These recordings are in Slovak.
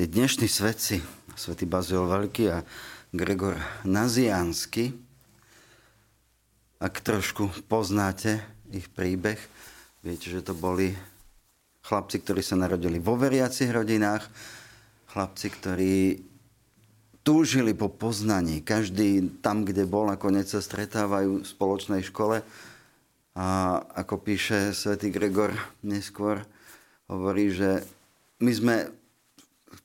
Tí dnešní svetci, svätý Bazil Veľký a Gregor Naziansky, ak trošku poznáte ich príbeh, viete, že to boli chlapci, ktorí sa narodili vo veriacich rodinách, chlapci, ktorí túžili po poznaní. Každý tam, kde bol, nakoniec sa stretávajú v spoločnej škole. A ako píše svätý Gregor neskôr, hovorí, že my sme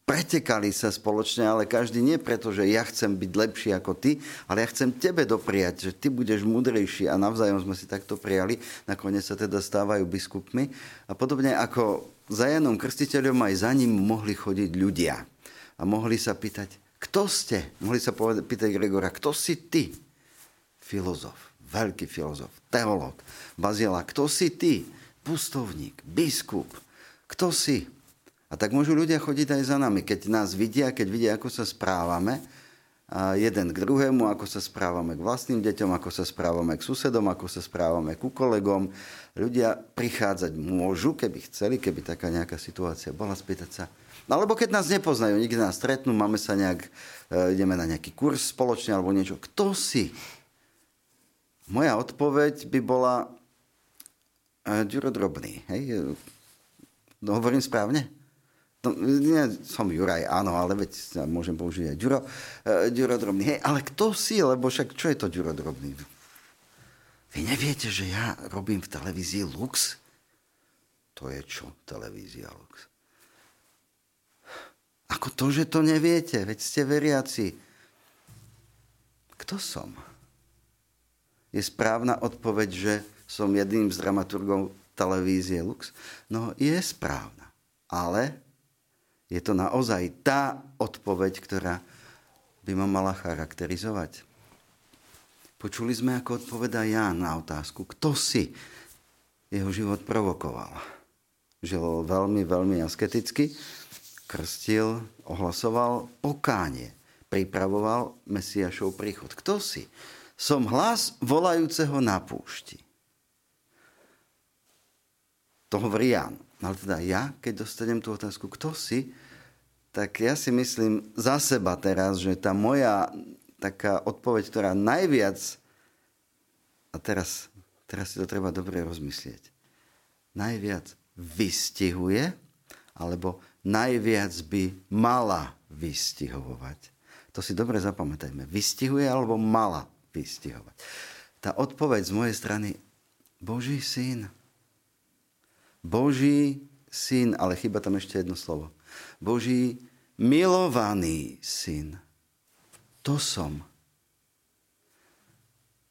pretekali sa spoločne, ale každý nie preto, že ja chcem byť lepší ako ty, ale ja chcem tebe dopriať, že ty budeš múdrejší a navzájom sme si takto prijali. Nakoniec sa teda stávajú biskupmi. A podobne ako za Janom Krstiteľom aj za ním mohli chodiť ľudia. A mohli sa pýtať, kto ste? Mohli sa povedať, pýtať Gregora, kto si ty? Filozof, veľký filozof, teológ. Bazila, kto si ty? Pustovník, biskup. Kto si? A tak môžu ľudia chodiť aj za nami, keď nás vidia, keď vidia, ako sa správame, jeden k druhému, ako sa správame k vlastným deťom, ako sa správame k susedom, ako sa správame ku kolegom. Ľudia prichádzať môžu, keby chceli, keby taká nejaká situácia bola, spýtať sa. No, alebo keď nás nepoznajú, nikdy nás stretnú, máme sa nejak, e, ideme na nejaký kurz spoločne alebo niečo. Kto si? Moja odpoveď by bola uh, Ďuro Drobný. Hej? No, hovorím správne? No, nie, som Juraj, áno, ale veď môžem použiť aj Ďuro, uh, Ďuro drobný. Hej, ale kto si, lebo však čo je to Ďuro drobný? Vy neviete, že ja robím v televízii Lux? To je čo, televízia Lux? Ako to, že to neviete? Veď ste veriaci. Kto som? Je správna odpoveď, že som jedným z dramaturgov televízie Lux? No, je správna. Ale je to naozaj tá odpoveď, ktorá by ma mala charakterizovať. Počuli sme, ako odpoveda Ján na otázku, kto si jeho život provokoval. Žil veľmi, veľmi asketicky, krstil, ohlasoval pokánie, pripravoval Mesiašov príchod. Kto si? Som hlas volajúceho na púšti. To hovorí Ján. Ale teda ja, keď dostanem tú otázku, kto si, tak ja si myslím za seba teraz, že tá moja taká odpoveď, ktorá najviac, a teraz, teraz si to treba dobre rozmyslieť, najviac vystihuje, alebo najviac by mala vystihovať. To si dobre zapamätajme. Vystihuje alebo mala vystihovať. Tá odpoveď z mojej strany, Boží syn, Boží syn, ale chyba tam ešte jedno slovo. Boží milovaný syn. To som.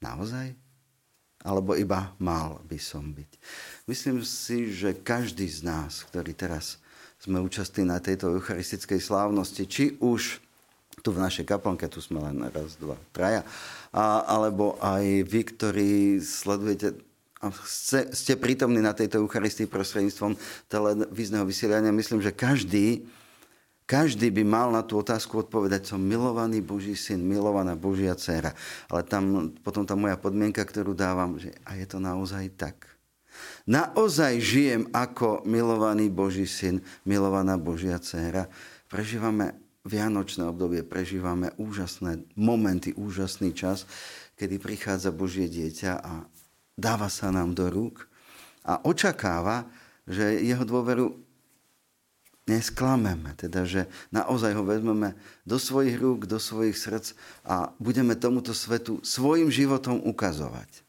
Naozaj? Alebo iba mal by som byť. Myslím si, že každý z nás, ktorý teraz sme účastní na tejto eucharistickej slávnosti, či už tu v našej kaplnke, tu sme len raz, dva, traja, a, alebo aj vy, ktorí sledujete ste, ste prítomní na tejto Eucharistii prostredníctvom televízneho vysielania, myslím, že každý, každý by mal na tú otázku odpovedať, som milovaný Boží syn, milovaná Božia dcera. Ale tam potom tá moja podmienka, ktorú dávam, že a je to naozaj tak. Naozaj žijem ako milovaný Boží syn, milovaná Božia dcera. Prežívame vianočné obdobie, prežívame úžasné momenty, úžasný čas, kedy prichádza Božie dieťa a dáva sa nám do rúk a očakáva, že jeho dôveru nesklameme, teda že naozaj ho vezmeme do svojich rúk, do svojich srdc a budeme tomuto svetu svojim životom ukazovať.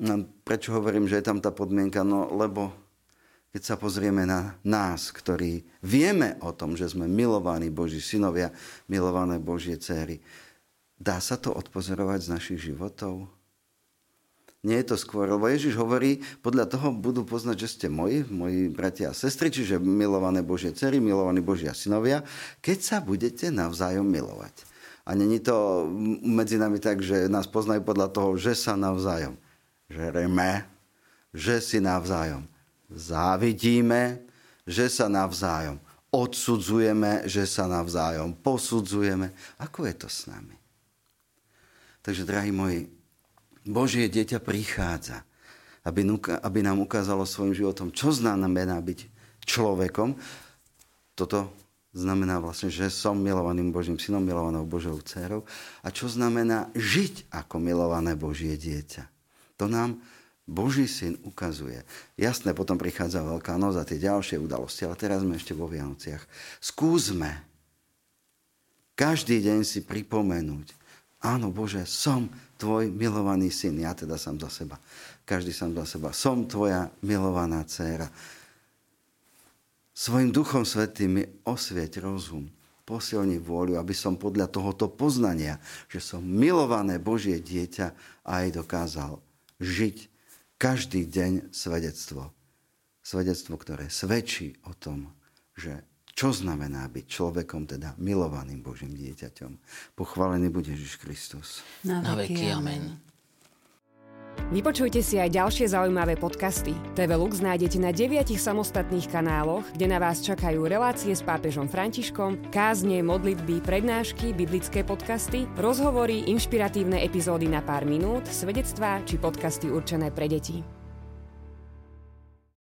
No, prečo hovorím, že je tam tá podmienka? No lebo keď sa pozrieme na nás, ktorí vieme o tom, že sme milovaní Boží synovia, milované Božie céry, dá sa to odpozorovať z našich životov? Nie je to skôr, lebo Ježiš hovorí, podľa toho budú poznať, že ste moji, moji bratia a sestry, čiže milované Božie cery, milovaní Božia synovia, keď sa budete navzájom milovať. A není to medzi nami tak, že nás poznajú podľa toho, že sa navzájom žereme, že si navzájom závidíme, že sa navzájom odsudzujeme, že sa navzájom posudzujeme. Ako je to s nami? Takže, drahí moji, Božie dieťa prichádza, aby, aby nám ukázalo svojim životom, čo znamená byť človekom. Toto znamená vlastne, že som milovaným Božím synom, milovanou Božou dcerou. A čo znamená žiť ako milované Božie dieťa. To nám Boží syn ukazuje. Jasné, potom prichádza Veľká noc a tie ďalšie udalosti, ale teraz sme ešte vo Vianociach. Skúsme každý deň si pripomenúť, áno Bože, som tvoj milovaný syn, ja teda som za seba. Každý sám za seba. Som tvoja milovaná dcéra Svojim duchom svetým mi osvieť rozum, posilni vôľu, aby som podľa tohoto poznania, že som milované Božie dieťa, aj dokázal žiť každý deň svedectvo. Svedectvo, ktoré svedčí o tom, že čo znamená byť človekom, teda milovaným Božím dieťaťom. Pochválený bude Ježiš Kristus. Na veky, amen. Vypočujte si aj ďalšie zaujímavé podcasty. TV Lux nájdete na deviatich samostatných kanáloch, kde na vás čakajú relácie s pápežom Františkom, kázne, modlitby, prednášky, biblické podcasty, rozhovory, inšpiratívne epizódy na pár minút, svedectvá či podcasty určené pre deti.